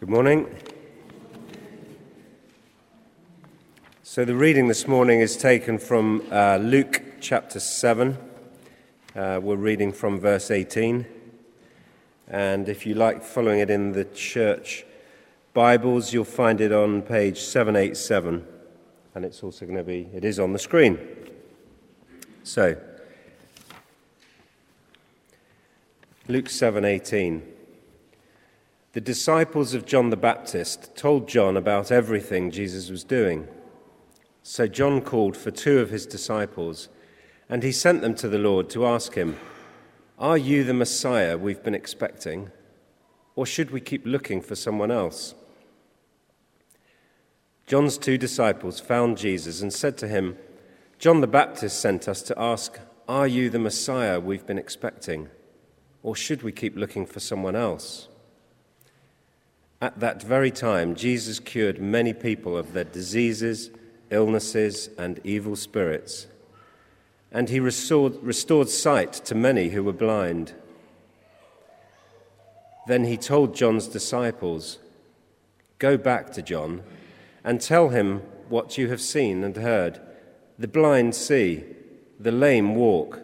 Good morning. So, the reading this morning is taken from uh, Luke chapter 7. Uh, we're reading from verse 18. And if you like following it in the church Bibles, you'll find it on page 787. And it's also going to be, it is on the screen. So, Luke 7:18 The disciples of John the Baptist told John about everything Jesus was doing. So John called for two of his disciples, and he sent them to the Lord to ask him, Are you the Messiah we've been expecting? Or should we keep looking for someone else? John's two disciples found Jesus and said to him, John the Baptist sent us to ask, Are you the Messiah we've been expecting? Or should we keep looking for someone else? At that very time, Jesus cured many people of their diseases illnesses, and evil spirits. And he restored, restored sight to many who were blind. Then he told John's disciples, Go back to John and tell him what you have seen and heard. The blind see, the lame walk,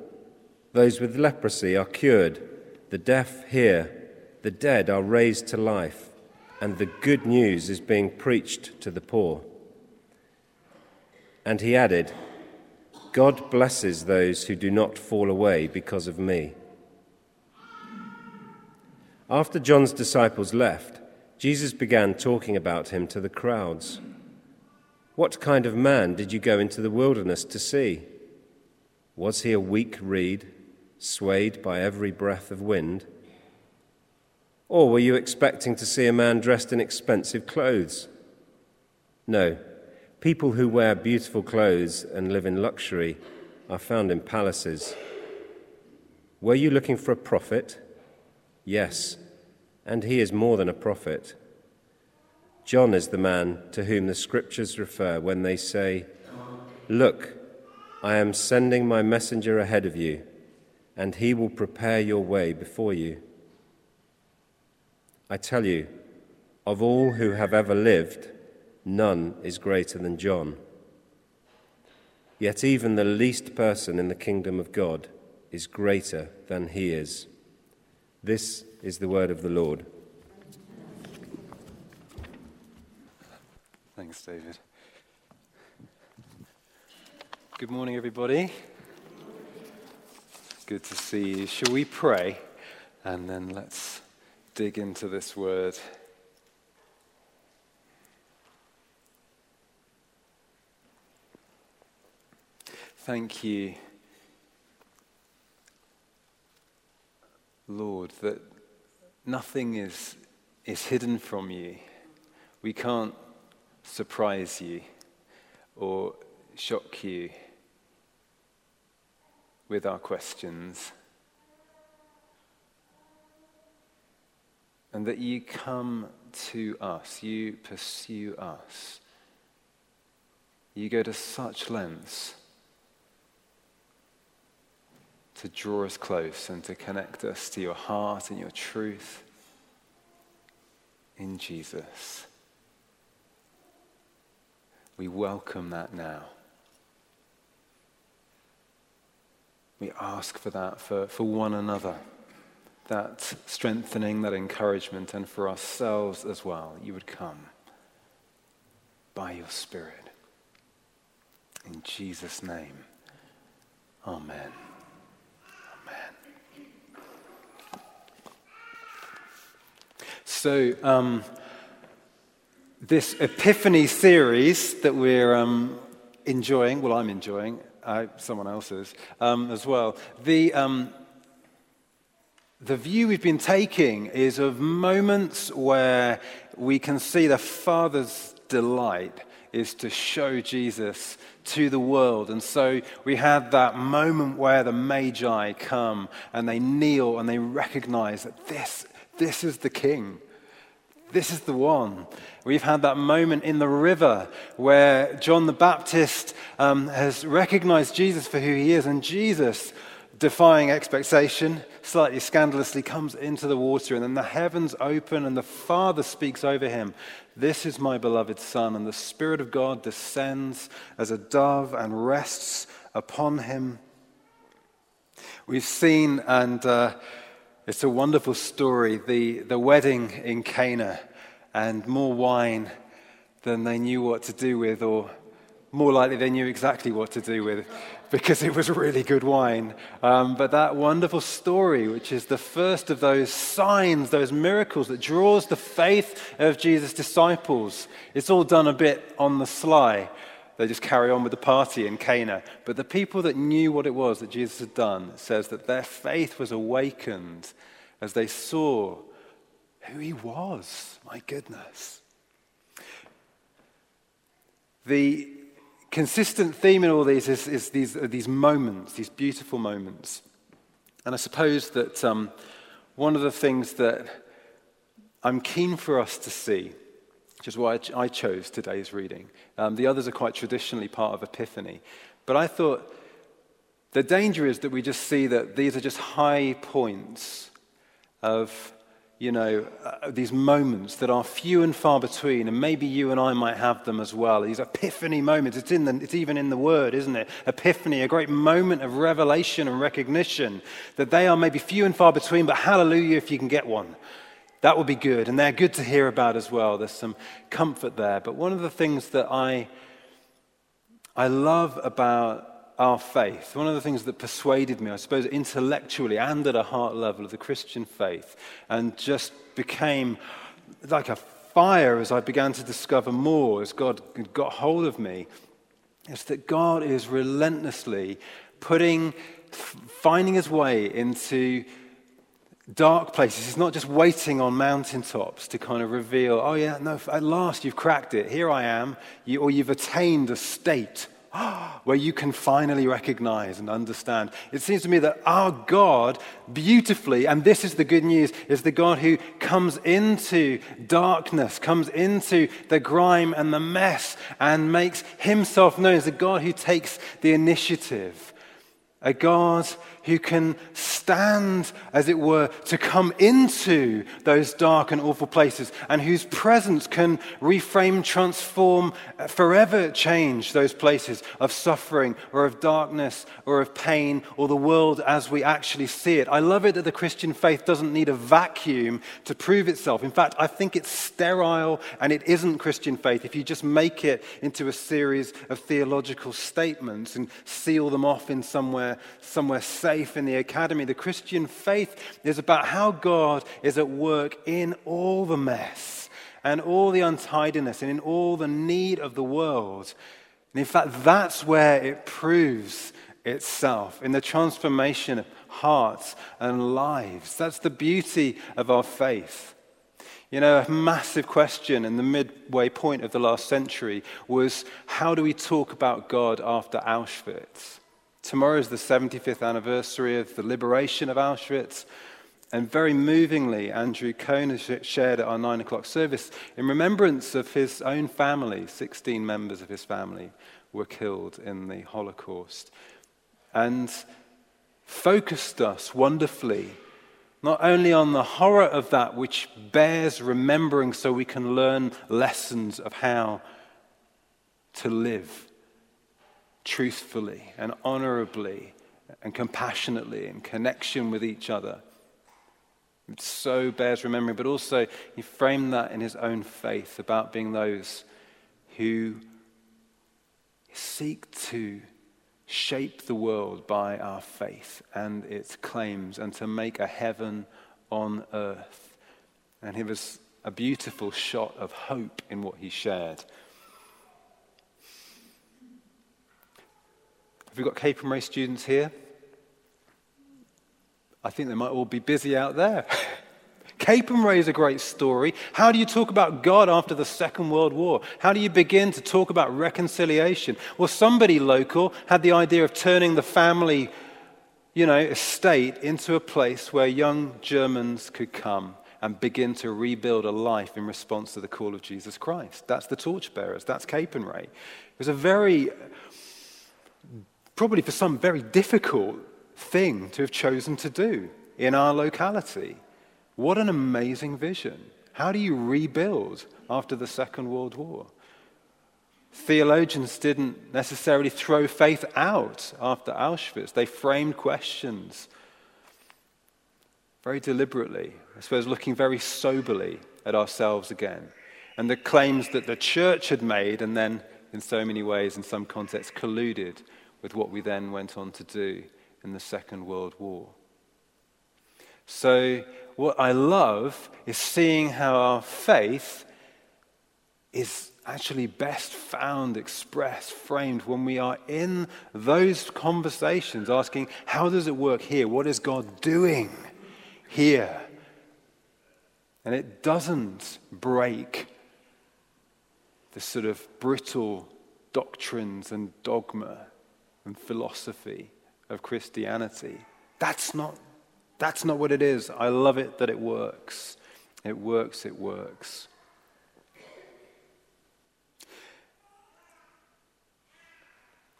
those with leprosy are cured, the deaf hear, the dead are raised to life, and the good news is being preached to the poor. And he added, God blesses those who do not fall away because of me. After John's disciples left, Jesus began talking about him to the crowds. What kind of man did you go into the wilderness to see? Was he a weak reed, swayed by every breath of wind? Or were you expecting to see a man dressed in expensive clothes? No. People who wear beautiful clothes and live in luxury are found in palaces. Were you looking for a prophet? Yes, and he is more than a prophet. John is the man to whom the scriptures refer when they say, Look, I am sending my messenger ahead of you, and he will prepare your way before you. I tell you, of all who have ever lived, none is greater than John. Yet even the least person in the kingdom of God is greater than he is. This is the word of the Lord. Thanks, David. Good morning, everybody. Good to see you. Shall we pray? And then let's dig into this word. Thank you, Lord, that nothing is, is hidden from you. We can't surprise you or shock you with our questions. And that you come to us, you pursue us. You go to such lengths to draw us close and to connect us to your heart and your truth in Jesus. We welcome that now. We ask for that for, for one another, that strengthening, that encouragement, and for ourselves as well. You would come by your Spirit. In Jesus' name, Amen. Amen. So, um, this Epiphany series that we're um, enjoying, well, I'm enjoying, uh, someone else is um, as well. The, um, the view we've been taking is of moments where we can see the Father's delight is to show Jesus to the world. And so we had that moment where the Magi come and they kneel and they recognize that this, this is the King. This is the one. We've had that moment in the river where John the Baptist um, has recognized Jesus for who he is, and Jesus defying expectation, slightly scandalously comes into the water, and then the heavens open, and the Father speaks over him This is my beloved Son, and the Spirit of God descends as a dove and rests upon him. We've seen, and uh, it's a wonderful story, the, the wedding in Cana, and more wine than they knew what to do with, or more likely they knew exactly what to do with because it was really good wine. Um, but that wonderful story, which is the first of those signs, those miracles that draws the faith of Jesus' disciples, it's all done a bit on the sly. They just carry on with the party in Cana. But the people that knew what it was that Jesus had done says that their faith was awakened as they saw who he was. My goodness. The consistent theme in all these is, is these, uh, these moments, these beautiful moments. And I suppose that um, one of the things that I'm keen for us to see, which is why I chose today's reading, um, the others are quite traditionally part of Epiphany, but I thought the danger is that we just see that these are just high points of you know, uh, these moments that are few and far between, and maybe you and I might have them as well. These epiphany moments. It's, in the, it's even in the word, isn't it? Epiphany, a great moment of revelation and recognition that they are maybe few and far between, but hallelujah if you can get one. That would be good. And they're good to hear about as well. There's some comfort there. But one of the things that I, I love about our faith, one of the things that persuaded me, I suppose, intellectually and at a heart level of the Christian faith, and just became like a fire as I began to discover more, as God got hold of me, is that God is relentlessly putting, finding his way into dark places. He's not just waiting on mountaintops to kind of reveal, oh, yeah, no, at last you've cracked it. Here I am. You, or you've attained a state where you can finally recognize and understand. It seems to me that our God, beautifully, and this is the good news, is the God who comes into darkness, comes into the grime and the mess, and makes himself known as a God who takes the initiative. A God who can stand, as it were, to come into those dark and awful places, and whose presence can reframe, transform, uh, forever change those places of suffering or of darkness or of pain or the world as we actually see it. I love it that the Christian faith doesn't need a vacuum to prove itself. In fact, I think it's sterile and it isn't Christian faith if you just make it into a series of theological statements and seal them off in somewhere, somewhere safe safe in the academy. The Christian faith is about how God is at work in all the mess and all the untidiness and in all the need of the world. And in fact, that's where it proves itself in the transformation of hearts and lives. That's the beauty of our faith. You know, a massive question in the midway point of the last century was how do we talk about God after Auschwitz? Tomorrow is the 75th anniversary of the liberation of Auschwitz. And very movingly, Andrew Cohn has shared at our nine o'clock service in remembrance of his own family. 16 members of his family were killed in the Holocaust. And focused us wonderfully not only on the horror of that, which bears remembering so we can learn lessons of how to live truthfully and honorably and compassionately in connection with each other. It so bears remembering, but also he framed that in his own faith about being those who seek to shape the world by our faith and its claims and to make a heaven on earth. And he was a beautiful shot of hope in what he shared. Have we got Capernwray students here? I think they might all be busy out there. Capernwray is a great story. How do you talk about God after the Second World War? How do you begin to talk about reconciliation? Well, somebody local had the idea of turning the family, you know, estate into a place where young Germans could come and begin to rebuild a life in response to the call of Jesus Christ. That's the torchbearers. That's Capernwray. It was a very probably for some very difficult thing to have chosen to do in our locality. What an amazing vision. How do you rebuild after the Second World War? Theologians didn't necessarily throw faith out after Auschwitz. They framed questions very deliberately, I suppose, looking very soberly at ourselves again. And the claims that the church had made, and then in so many ways, in some contexts, colluded with what we then went on to do in the Second World War. So, what I love is seeing how our faith is actually best found, expressed, framed when we are in those conversations asking, How does it work here? What is God doing here? And it doesn't break the sort of brittle doctrines and dogma and philosophy of Christianity. That's not, that's not what it is. I love it that it works. It works, it works.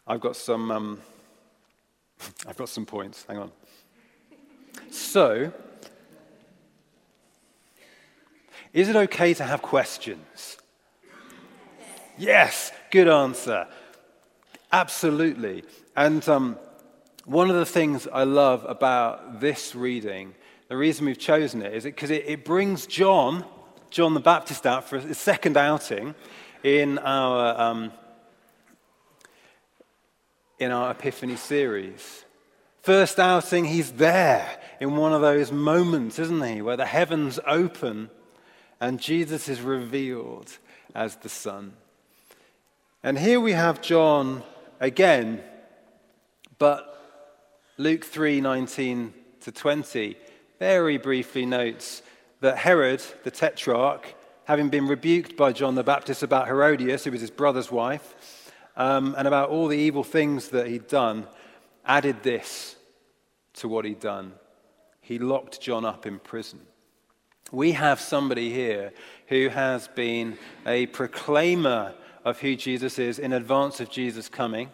I've got some, um, I've got some points. Hang on. So, is it okay to have questions? Yes, good answer. Absolutely. And um, one of the things I love about this reading, the reason we've chosen it, is because it, it, it brings John, John the Baptist, out for his second outing in our um, in our Epiphany series. First outing, he's there in one of those moments, isn't he, where the heavens open and Jesus is revealed as the Son. And here we have John again, but Luke 3 19 to 20 very briefly notes that Herod, the tetrarch, having been rebuked by John the Baptist about Herodias, who was his brother's wife, um, and about all the evil things that he'd done, added this to what he'd done. He locked John up in prison. We have somebody here who has been a proclaimer of who Jesus is in advance of Jesus coming,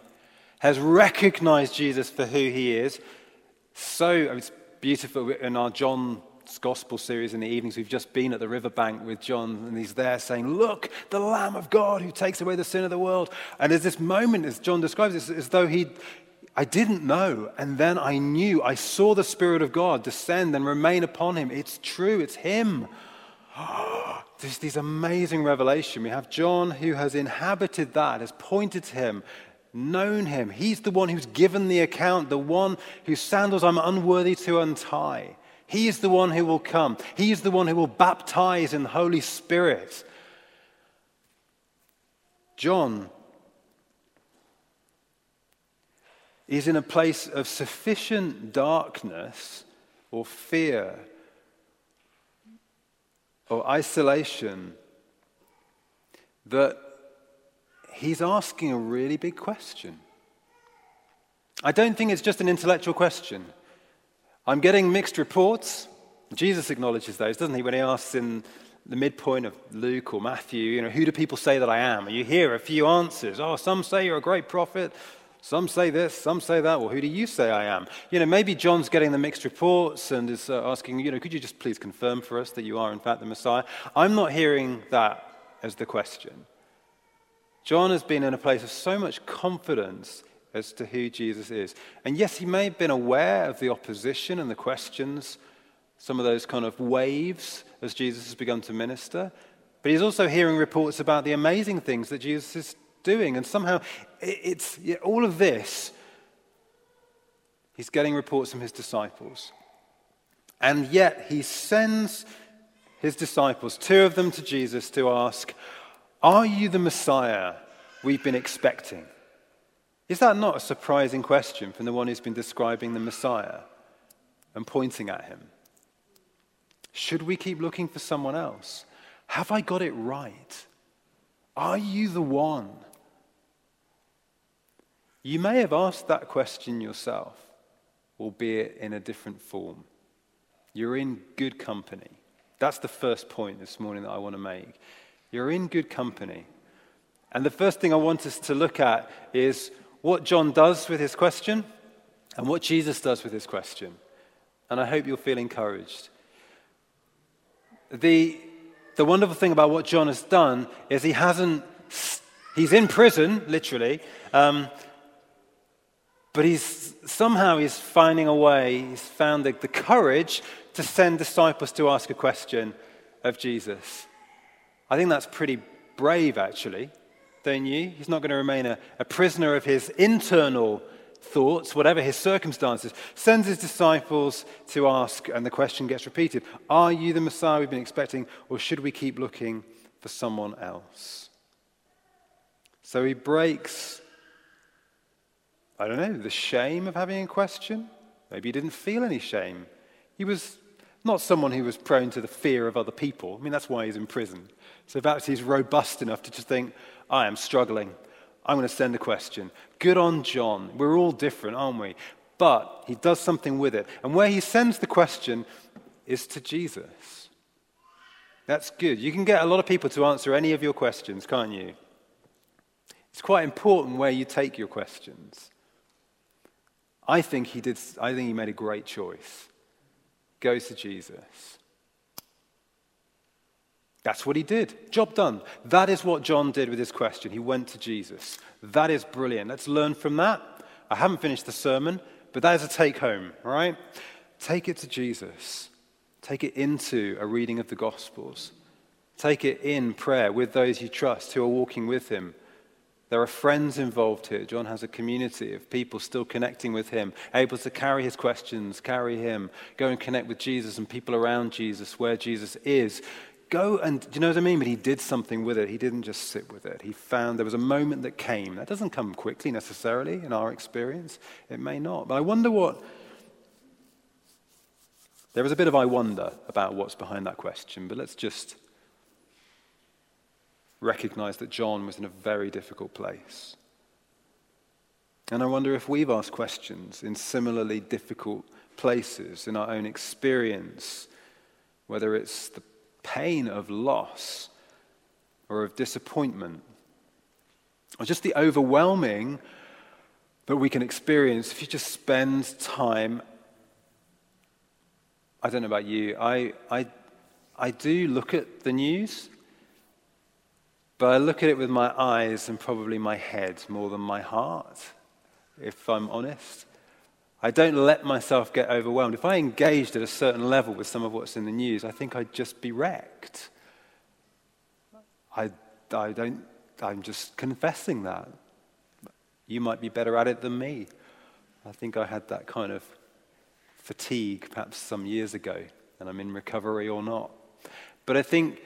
has recognized Jesus for who he is. So it's beautiful in our John gospel series in the evenings. We've just been at the riverbank with John, and he's there saying, Look, the Lamb of God who takes away the sin of the world. And there's this moment, as John describes it, as though he, I didn't know, and then I knew. I saw the Spirit of God descend and remain upon him. It's true, it's him. There's this amazing revelation. We have John who has inhabited that, has pointed to him, known him. He's the one who's given the account, the one whose sandals I'm unworthy to untie. He is the one who will come. He is the one who will baptize in the Holy Spirit. John is in a place of sufficient darkness or fear or isolation that he's asking a really big question. I don't think it's just an intellectual question. I'm getting mixed reports. Jesus acknowledges those, doesn't he, when he asks in the midpoint of Luke or Matthew, you know, who do people say that I am? And you hear a few answers. Oh, some say you're a great prophet. Some say this, some say that. Well, who do you say I am? You know, maybe John's getting the mixed reports and is uh, asking, you know, could you just please confirm for us that you are, in fact, the Messiah? I'm not hearing that as the question. John has been in a place of so much confidence as to who Jesus is. And yes, he may have been aware of the opposition and the questions, some of those kind of waves as Jesus has begun to minister, but he's also hearing reports about the amazing things that Jesus is doing. And somehow, it's all of this, he's getting reports from his disciples. And yet, he sends his disciples, two of them to Jesus, to ask, Are you the Messiah we've been expecting? Is that not a surprising question from the one who's been describing the Messiah and pointing at him? Should we keep looking for someone else? Have I got it right? Are you the one? You may have asked that question yourself, albeit in a different form. You're in good company. That's the first point this morning that I want to make. You're in good company. And the first thing I want us to look at is what John does with his question and what Jesus does with his question. And I hope you'll feel encouraged. The, the wonderful thing about what John has done is he hasn't, he's in prison, literally, um, but he's somehow he's finding a way, he's found the, the courage to send disciples to ask a question of Jesus. I think that's pretty brave, actually, don't you? He's not going to remain a, a prisoner of his internal thoughts, whatever his circumstances, sends his disciples to ask, and the question gets repeated Are you the Messiah we've been expecting, or should we keep looking for someone else? So he breaks I don't know, the shame of having a question. Maybe he didn't feel any shame. He was not someone who was prone to the fear of other people. I mean, that's why he's in prison. So perhaps he's robust enough to just think, I am struggling. I'm going to send a question. Good on John. We're all different, aren't we? But he does something with it. And where he sends the question is to Jesus. That's good. You can get a lot of people to answer any of your questions, can't you? It's quite important where you take your questions. I think he did, I think he made a great choice. Goes to Jesus. That's what he did. Job done. That is what John did with his question. He went to Jesus. That is brilliant. Let's learn from that. I haven't finished the sermon, but that is a take home, right? Take it to Jesus. Take it into a reading of the Gospels. Take it in prayer with those you trust who are walking with him there are friends involved here. John has a community of people still connecting with him, able to carry his questions, carry him, go and connect with Jesus and people around Jesus, where Jesus is. Go and, do you know what I mean? But he did something with it. He didn't just sit with it. He found there was a moment that came. That doesn't come quickly necessarily in our experience. It may not. But I wonder what. There is a bit of I wonder about what's behind that question, but let's just recognized that John was in a very difficult place. And I wonder if we've asked questions in similarly difficult places in our own experience, whether it's the pain of loss or of disappointment, or just the overwhelming that we can experience if you just spend time. I don't know about you, I, I, I do look at the news but I look at it with my eyes and probably my head more than my heart, if I'm honest. I don't let myself get overwhelmed. If I engaged at a certain level with some of what's in the news, I think I'd just be wrecked. I, I don't, I'm just confessing that. You might be better at it than me. I think I had that kind of fatigue perhaps some years ago, and I'm in recovery or not. But I think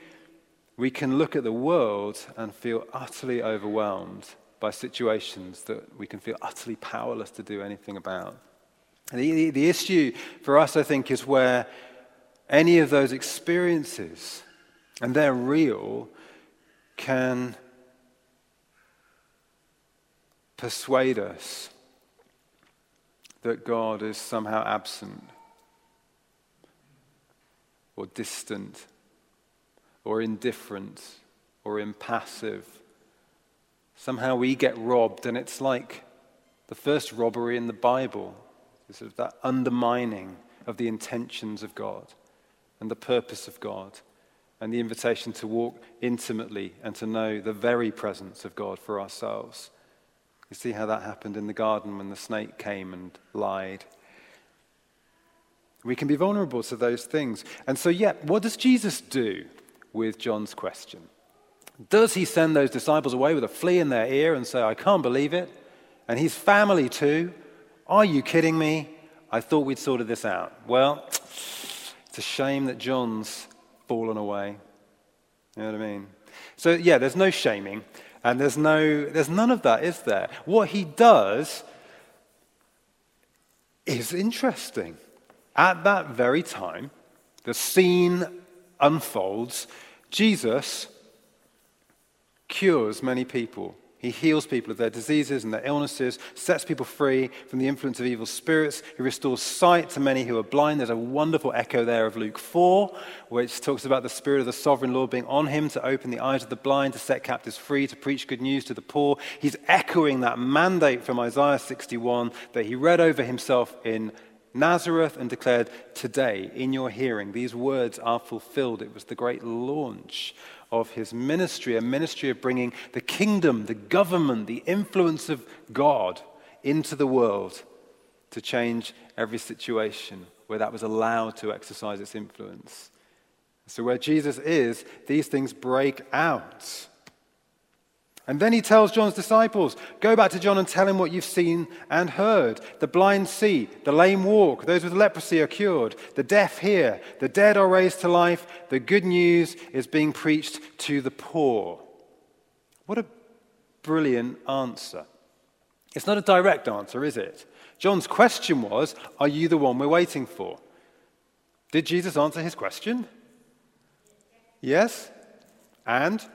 we can look at the world and feel utterly overwhelmed by situations that we can feel utterly powerless to do anything about. The, the, issue for us, I think, is where any of those experiences, and they're real, can persuade us that God is somehow absent or distant or indifferent or impassive. Somehow we get robbed, and it's like the first robbery in the Bible. Sort of that undermining of the intentions of God and the purpose of God and the invitation to walk intimately and to know the very presence of God for ourselves. You see how that happened in the garden when the snake came and lied. We can be vulnerable to those things. And so, yeah, what does Jesus do? With John's question. Does he send those disciples away with a flea in their ear and say, I can't believe it? And his family too? Are you kidding me? I thought we'd sorted this out. Well, it's a shame that John's fallen away. You know what I mean? So, yeah, there's no shaming, and there's, no, there's none of that, is there? What he does is interesting. At that very time, the scene unfolds, Jesus cures many people. He heals people of their diseases and their illnesses, sets people free from the influence of evil spirits. He restores sight to many who are blind. There's a wonderful echo there of Luke 4, which talks about the Spirit of the sovereign Lord being on him to open the eyes of the blind, to set captives free, to preach good news to the poor. He's echoing that mandate from Isaiah 61 that he read over himself in Nazareth and declared, Today, in your hearing, these words are fulfilled. It was the great launch of his ministry, a ministry of bringing the kingdom, the government, the influence of God into the world to change every situation where that was allowed to exercise its influence. So, where Jesus is, these things break out. And then he tells John's disciples, Go back to John and tell him what you've seen and heard. The blind see, the lame walk, those with leprosy are cured, the deaf hear, the dead are raised to life, the good news is being preached to the poor. What a brilliant answer. It's not a direct answer, is it? John's question was, Are you the one we're waiting for? Did Jesus answer his question? Yes? And?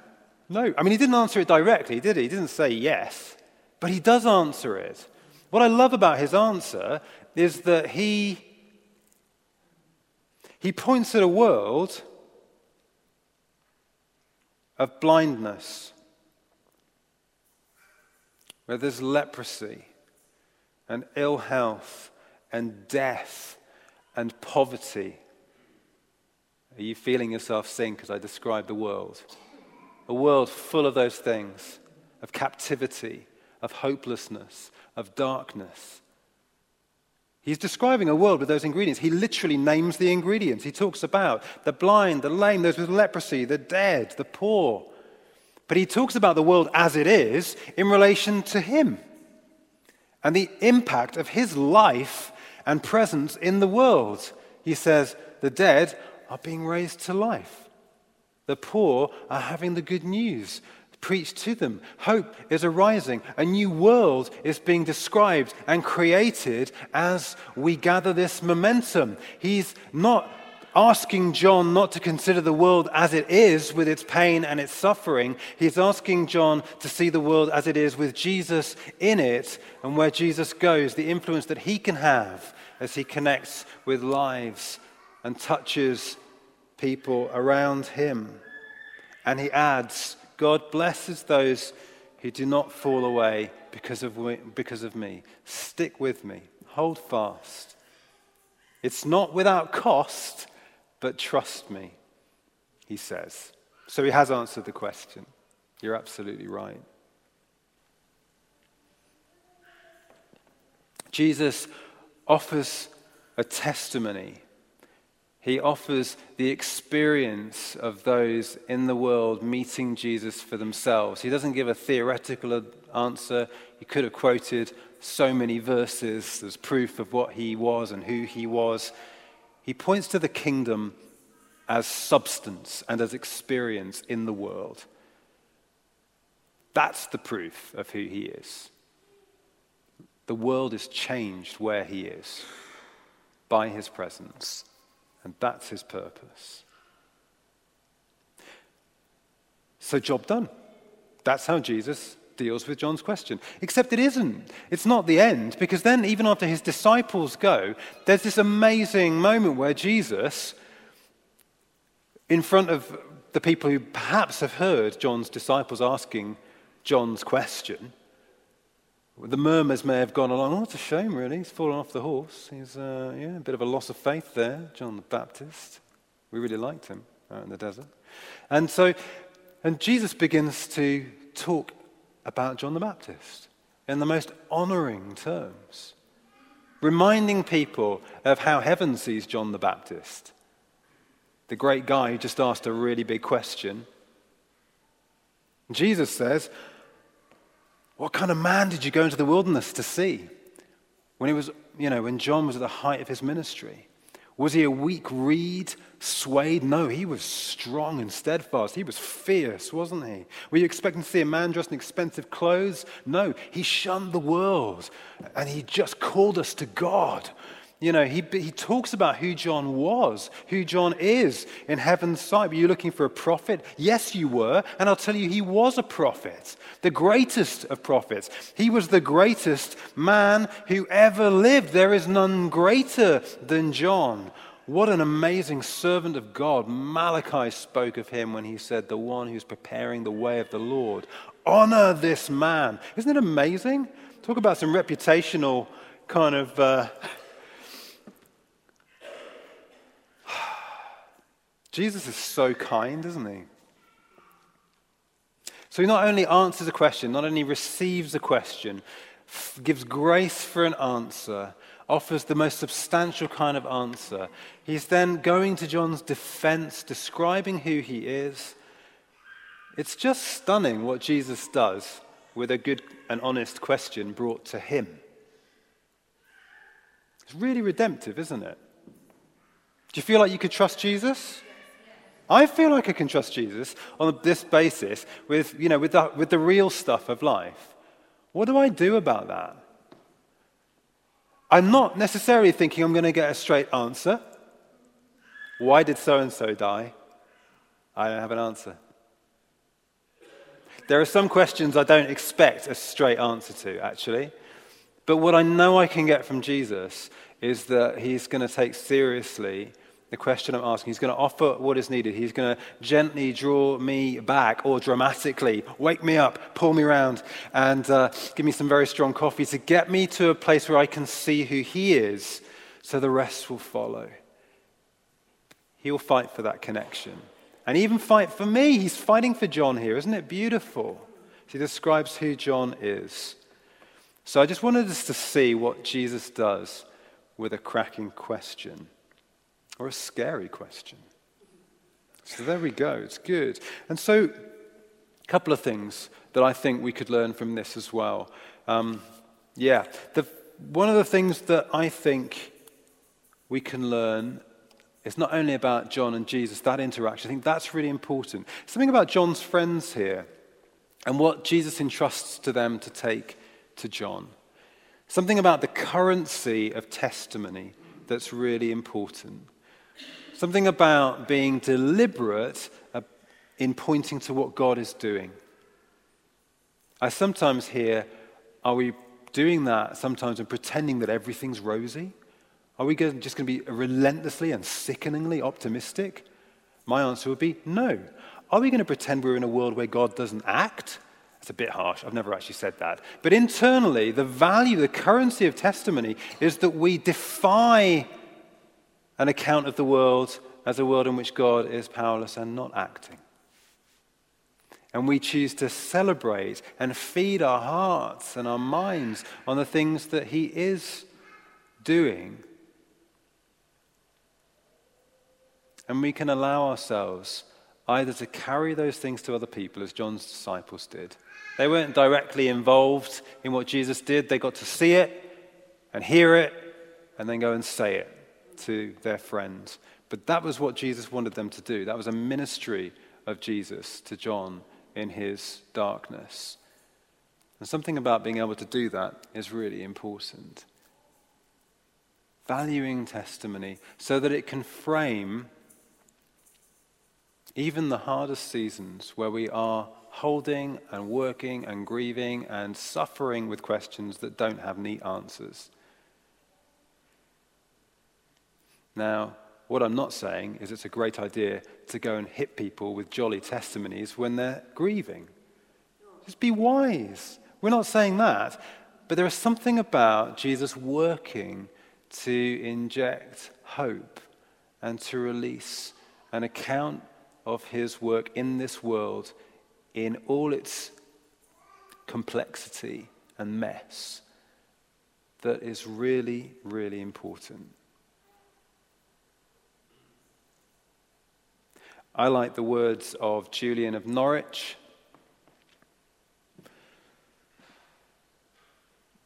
No. I mean, he didn't answer it directly, did he? He didn't say yes, but he does answer it. What I love about his answer is that he, he points at a world of blindness, where there's leprosy and ill health and death and poverty. Are you feeling yourself sink as I describe the world? A world full of those things of captivity, of hopelessness, of darkness. He's describing a world with those ingredients. He literally names the ingredients. He talks about the blind, the lame, those with leprosy, the dead, the poor. But he talks about the world as it is in relation to him and the impact of his life and presence in the world. He says, The dead are being raised to life. The poor are having the good news preached to them. Hope is arising. A new world is being described and created as we gather this momentum. He's not asking John not to consider the world as it is with its pain and its suffering. He's asking John to see the world as it is with Jesus in it and where Jesus goes, the influence that he can have as he connects with lives and touches people around him. And he adds, God blesses those who do not fall away because of, because of me. Stick with me, hold fast. It's not without cost, but trust me, he says. So he has answered the question. You're absolutely right. Jesus offers a testimony he offers the experience of those in the world meeting Jesus for themselves. He doesn't give a theoretical answer. He could have quoted so many verses as proof of what he was and who he was. He points to the kingdom as substance and as experience in the world. That's the proof of who he is. The world is changed where he is by his presence. And that's his purpose. So, job done. That's how Jesus deals with John's question. Except it isn't. It's not the end, because then, even after his disciples go, there's this amazing moment where Jesus, in front of the people who perhaps have heard John's disciples asking John's question, the murmurs may have gone along. Oh, it's a shame, really. He's fallen off the horse. He's, uh, yeah, a bit of a loss of faith there, John the Baptist. We really liked him out in the desert. And so, and Jesus begins to talk about John the Baptist in the most honoring terms, reminding people of how heaven sees John the Baptist, the great guy who just asked a really big question. Jesus says, what kind of man did you go into the wilderness to see? When, he was, you know, when John was at the height of his ministry? Was he a weak reed, swayed? No, he was strong and steadfast. He was fierce, wasn't he? Were you expecting to see a man dressed in expensive clothes? No, he shunned the world and he just called us to God. You know, he, he talks about who John was, who John is in heaven's sight. Were you looking for a prophet? Yes, you were. And I'll tell you, he was a prophet, the greatest of prophets. He was the greatest man who ever lived. There is none greater than John. What an amazing servant of God. Malachi spoke of him when he said, The one who's preparing the way of the Lord. Honor this man. Isn't it amazing? Talk about some reputational kind of. Uh, Jesus is so kind, isn't he? So he not only answers a question, not only receives a question, gives grace for an answer, offers the most substantial kind of answer. He's then going to John's defense, describing who he is. It's just stunning what Jesus does with a good and honest question brought to him. It's really redemptive, isn't it? Do you feel like you could trust Jesus? I feel like I can trust Jesus on this basis with, you know, with, the, with the real stuff of life. What do I do about that? I'm not necessarily thinking I'm going to get a straight answer. Why did so and so die? I don't have an answer. There are some questions I don't expect a straight answer to, actually. But what I know I can get from Jesus is that he's going to take seriously the question I'm asking. He's going to offer what is needed. He's going to gently draw me back or dramatically wake me up, pull me around, and uh, give me some very strong coffee to get me to a place where I can see who He is so the rest will follow. He will fight for that connection. And even fight for me. He's fighting for John here. Isn't it beautiful? He describes who John is. So I just wanted us to see what Jesus does with a cracking question or a scary question. So there we go. It's good. And so, a couple of things that I think we could learn from this as well. Um, yeah, the, one of the things that I think we can learn is not only about John and Jesus, that interaction. I think that's really important. Something about John's friends here and what Jesus entrusts to them to take to John. Something about the currency of testimony that's really important. Something about being deliberate uh, in pointing to what God is doing. I sometimes hear, are we doing that sometimes and pretending that everything's rosy? Are we just going to be relentlessly and sickeningly optimistic? My answer would be no. Are we going to pretend we're in a world where God doesn't act? It's a bit harsh. I've never actually said that. But internally, the value, the currency of testimony is that we defy an account of the world as a world in which God is powerless and not acting. And we choose to celebrate and feed our hearts and our minds on the things that He is doing. And we can allow ourselves either to carry those things to other people, as John's disciples did. They weren't directly involved in what Jesus did, they got to see it and hear it and then go and say it to their friends. But that was what Jesus wanted them to do. That was a ministry of Jesus to John in his darkness. And something about being able to do that is really important. Valuing testimony so that it can frame even the hardest seasons where we are holding and working and grieving and suffering with questions that don't have neat answers. Now, what I'm not saying is it's a great idea to go and hit people with jolly testimonies when they're grieving. Just be wise. We're not saying that. But there is something about Jesus working to inject hope and to release an account of his work in this world in all its complexity and mess that is really, really important. I like the words of Julian of Norwich.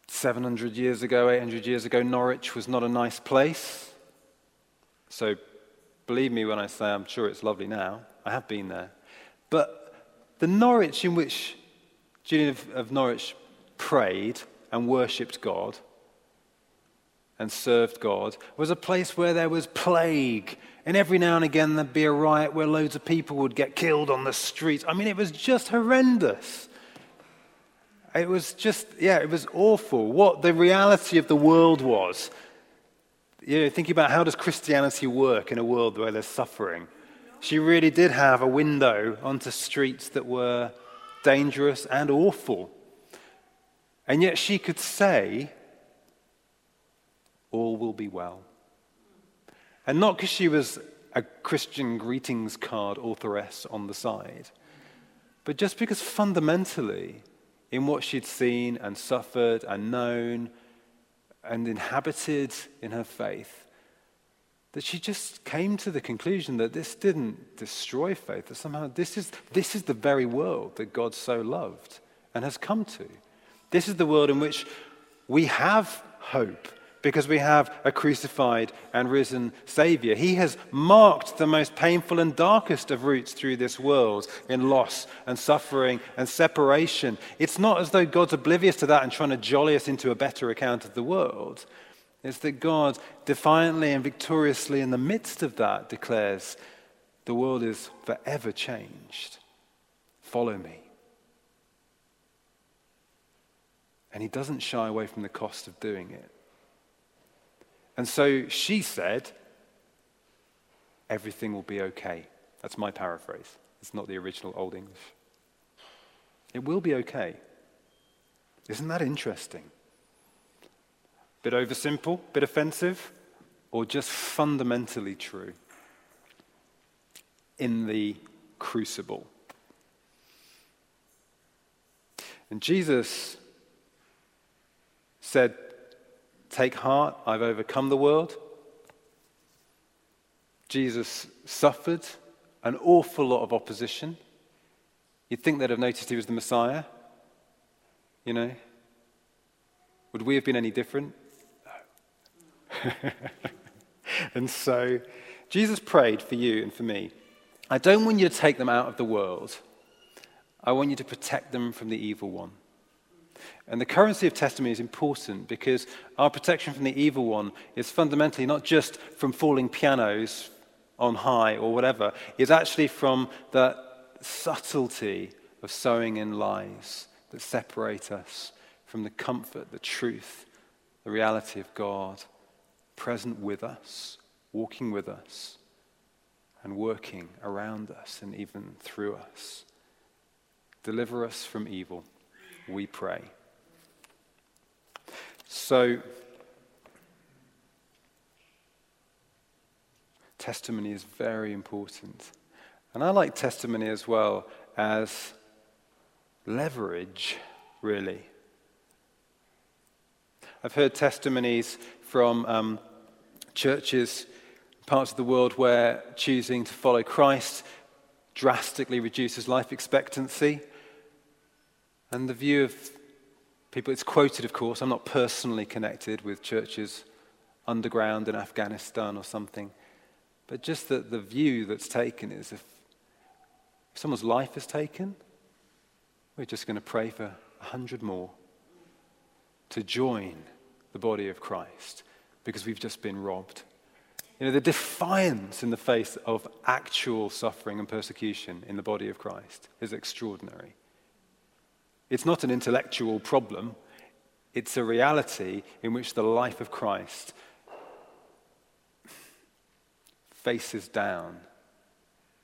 700 years ago, 800 years ago, Norwich was not a nice place. So believe me when I say I'm sure it's lovely now. I have been there. But the Norwich in which Julian of, of Norwich prayed and worshipped God and served God was a place where there was plague. And every now and again there'd be a riot where loads of people would get killed on the streets. I mean, it was just horrendous. It was just, yeah, it was awful. What the reality of the world was. You know, thinking about how does Christianity work in a world where there's suffering. She really did have a window onto streets that were dangerous and awful. And yet she could say, All will be well. And not because she was a Christian greetings card authoress on the side, but just because fundamentally, in what she'd seen and suffered and known and inhabited in her faith, that she just came to the conclusion that this didn't destroy faith, that somehow this is, this is the very world that God so loved and has come to. This is the world in which we have hope because we have a crucified and risen Savior. He has marked the most painful and darkest of routes through this world in loss and suffering and separation. It's not as though God's oblivious to that and trying to jolly us into a better account of the world. It's that God defiantly and victoriously, in the midst of that, declares, The world is forever changed. Follow me. And he doesn't shy away from the cost of doing it. And so she said, Everything will be okay. That's my paraphrase. It's not the original Old English. It will be okay. Isn't that interesting? Bit oversimple, bit offensive, or just fundamentally true in the crucible. And Jesus said, Take heart, I've overcome the world. Jesus suffered an awful lot of opposition. You'd think they'd have noticed he was the Messiah. You know? Would we have been any different? No. and so Jesus prayed for you and for me. I don't want you to take them out of the world. I want you to protect them from the evil one. And the currency of testimony is important because our protection from the evil one is fundamentally not just from falling pianos on high or whatever, it's actually from the subtlety of sowing in lies that separate us from the comfort, the truth, the reality of God present with us, walking with us, and working around us and even through us. Deliver us from evil, we pray. So, testimony is very important. And I like testimony as well as leverage, really. I've heard testimonies from um, churches, parts of the world where choosing to follow Christ drastically reduces life expectancy. And the view of people, it's quoted, of course, I'm not personally connected with churches underground in Afghanistan or something, but just that the view that's taken is if someone's life is taken, we're just going to pray for a hundred more to join the body of Christ because we've just been robbed. You know, the defiance in the face of actual suffering and persecution in the body of Christ is extraordinary. It's not an intellectual problem, it's a reality in which the life of Christ faces down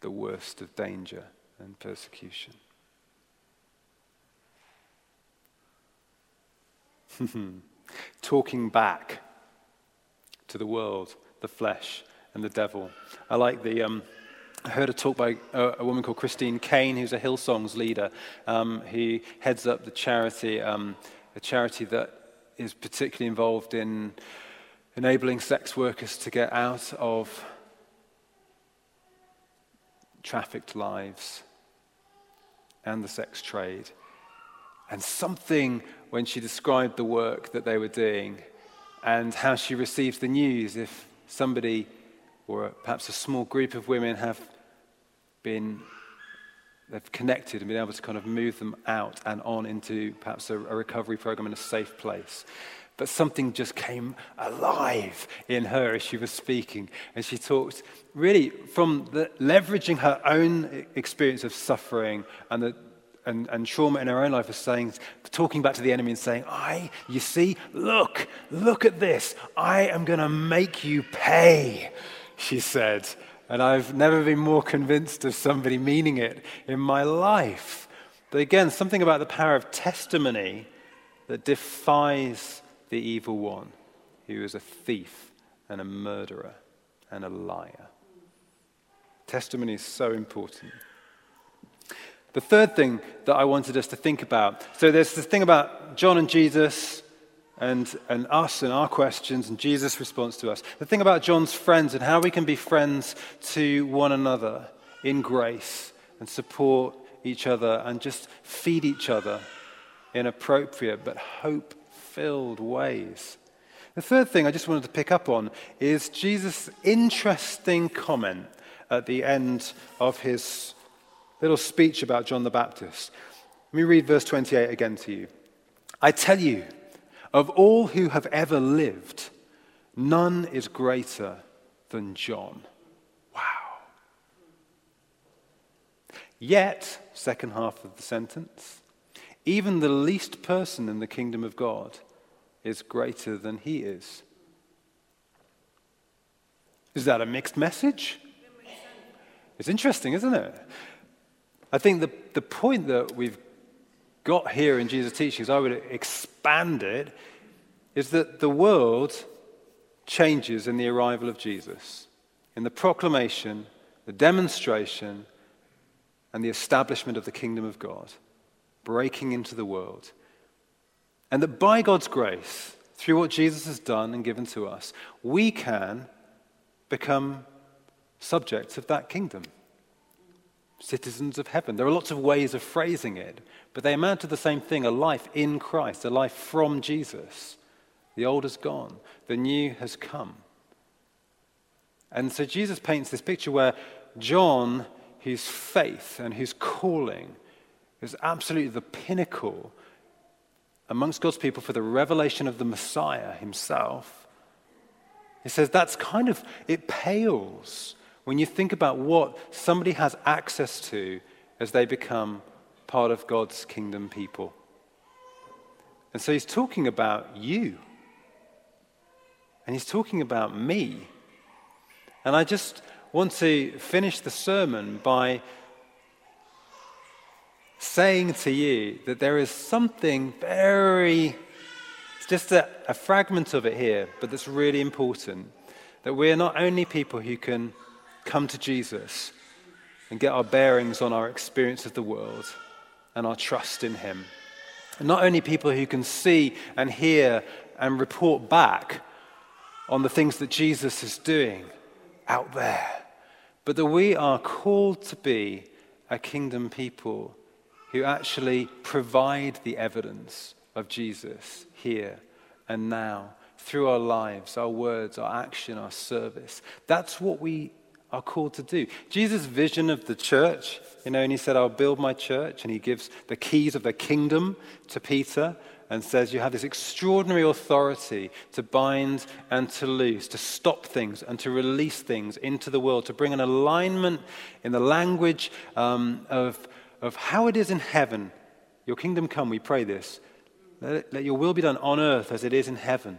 the worst of danger and persecution. Talking back to the world, the flesh, and the devil. I like the. Um, I heard a talk by a, a, woman called Christine Caine, who's a Hillsongs leader. Um, he heads up the charity, um, a charity that is particularly involved in enabling sex workers to get out of trafficked lives and the sex trade. And something, when she described the work that they were doing, and how she receives the news if somebody or perhaps a small group of women have been they've connected and been able to kind of move them out and on into perhaps a, a recovery program in a safe place. But something just came alive in her as she was speaking. And she talked really from the, leveraging her own experience of suffering and, the, and, and trauma in her own life, of saying, talking back to the enemy and saying, I, you see, look, look at this. I am going to make you pay, she said. And I've never been more convinced of somebody meaning it in my life. But again, something about the power of testimony that defies the evil one, who is a thief and a murderer and a liar. Testimony is so important. The third thing that I wanted us to think about so there's this thing about John and Jesus and, and us and our questions and Jesus' response to us. The thing about John's friends and how we can be friends to one another in grace and support each other and just feed each other in appropriate but hope filled ways. The third thing I just wanted to pick up on is Jesus' interesting comment at the end of his little speech about John the Baptist. Let me read verse 28 again to you. I tell you, of all who have ever lived, none is greater than John. Wow. Yet, second half of the sentence, even the least person in the kingdom of God is greater than he is. Is that a mixed message? It's interesting, isn't it? I think the, the point that we've got here in Jesus' teachings, I would expand it, is that the world changes in the arrival of Jesus, in the proclamation, the demonstration, and the establishment of the kingdom of God, breaking into the world. And that by God's grace, through what Jesus has done and given to us, we can become subjects of that kingdom. Citizens of heaven. There are lots of ways of phrasing it, but they amount to the same thing a life in Christ, a life from Jesus. The old has gone, the new has come. And so Jesus paints this picture where John, whose faith and whose calling is absolutely the pinnacle amongst God's people for the revelation of the Messiah himself. He says that's kind of, it pales when you think about what somebody has access to as they become part of God's kingdom people. And so he's talking about you. And he's talking about me. And I just want to finish the sermon by saying to you that there is something very, it's just a, a fragment of it here, but that's really important. That we're not only people who can come to Jesus and get our bearings on our experience of the world and our trust in Him. And not only people who can see and hear and report back on the things that Jesus is doing out there, but that we are called to be a kingdom people who actually provide the evidence of Jesus here and now through our lives, our words, our action, our service. That's what we are called to do. Jesus' vision of the church, you know, and he said, I'll build my church, and he gives the keys of the kingdom to Peter and says, You have this extraordinary authority to bind and to loose, to stop things and to release things into the world, to bring an alignment in the language um, of of how it is in heaven. Your kingdom come, we pray this. Let, it, let your will be done on earth as it is in heaven.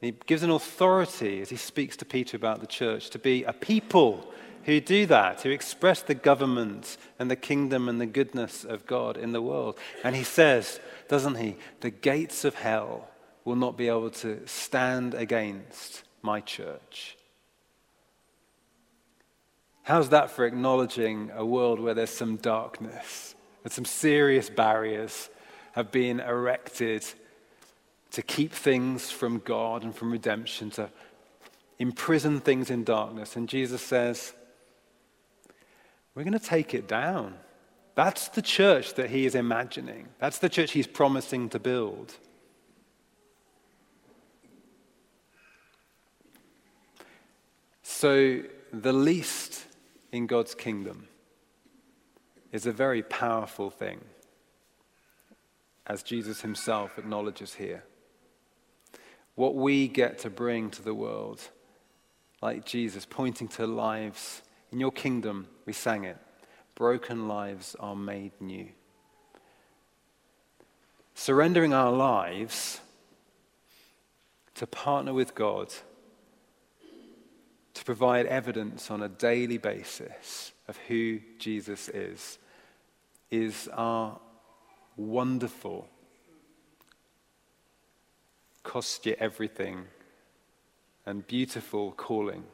And he gives an authority as he speaks to Peter about the church to be a people who do that, who express the government and the kingdom and the goodness of God in the world. And he says, doesn't he, the gates of hell will not be able to stand against my church. How's that for acknowledging a world where there's some darkness and some serious barriers have been erected to keep things from God and from redemption, to imprison things in darkness? And Jesus says, We're going to take it down. That's the church that he is imagining. That's the church he's promising to build. So, the least in God's kingdom is a very powerful thing, as Jesus himself acknowledges here. What we get to bring to the world, like Jesus, pointing to lives. In your kingdom, we sang it broken lives are made new. Surrendering our lives to partner with God to provide evidence on a daily basis of who Jesus is, is our wonderful, cost you everything, and beautiful calling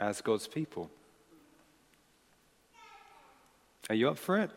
as God's people. Are you up for it?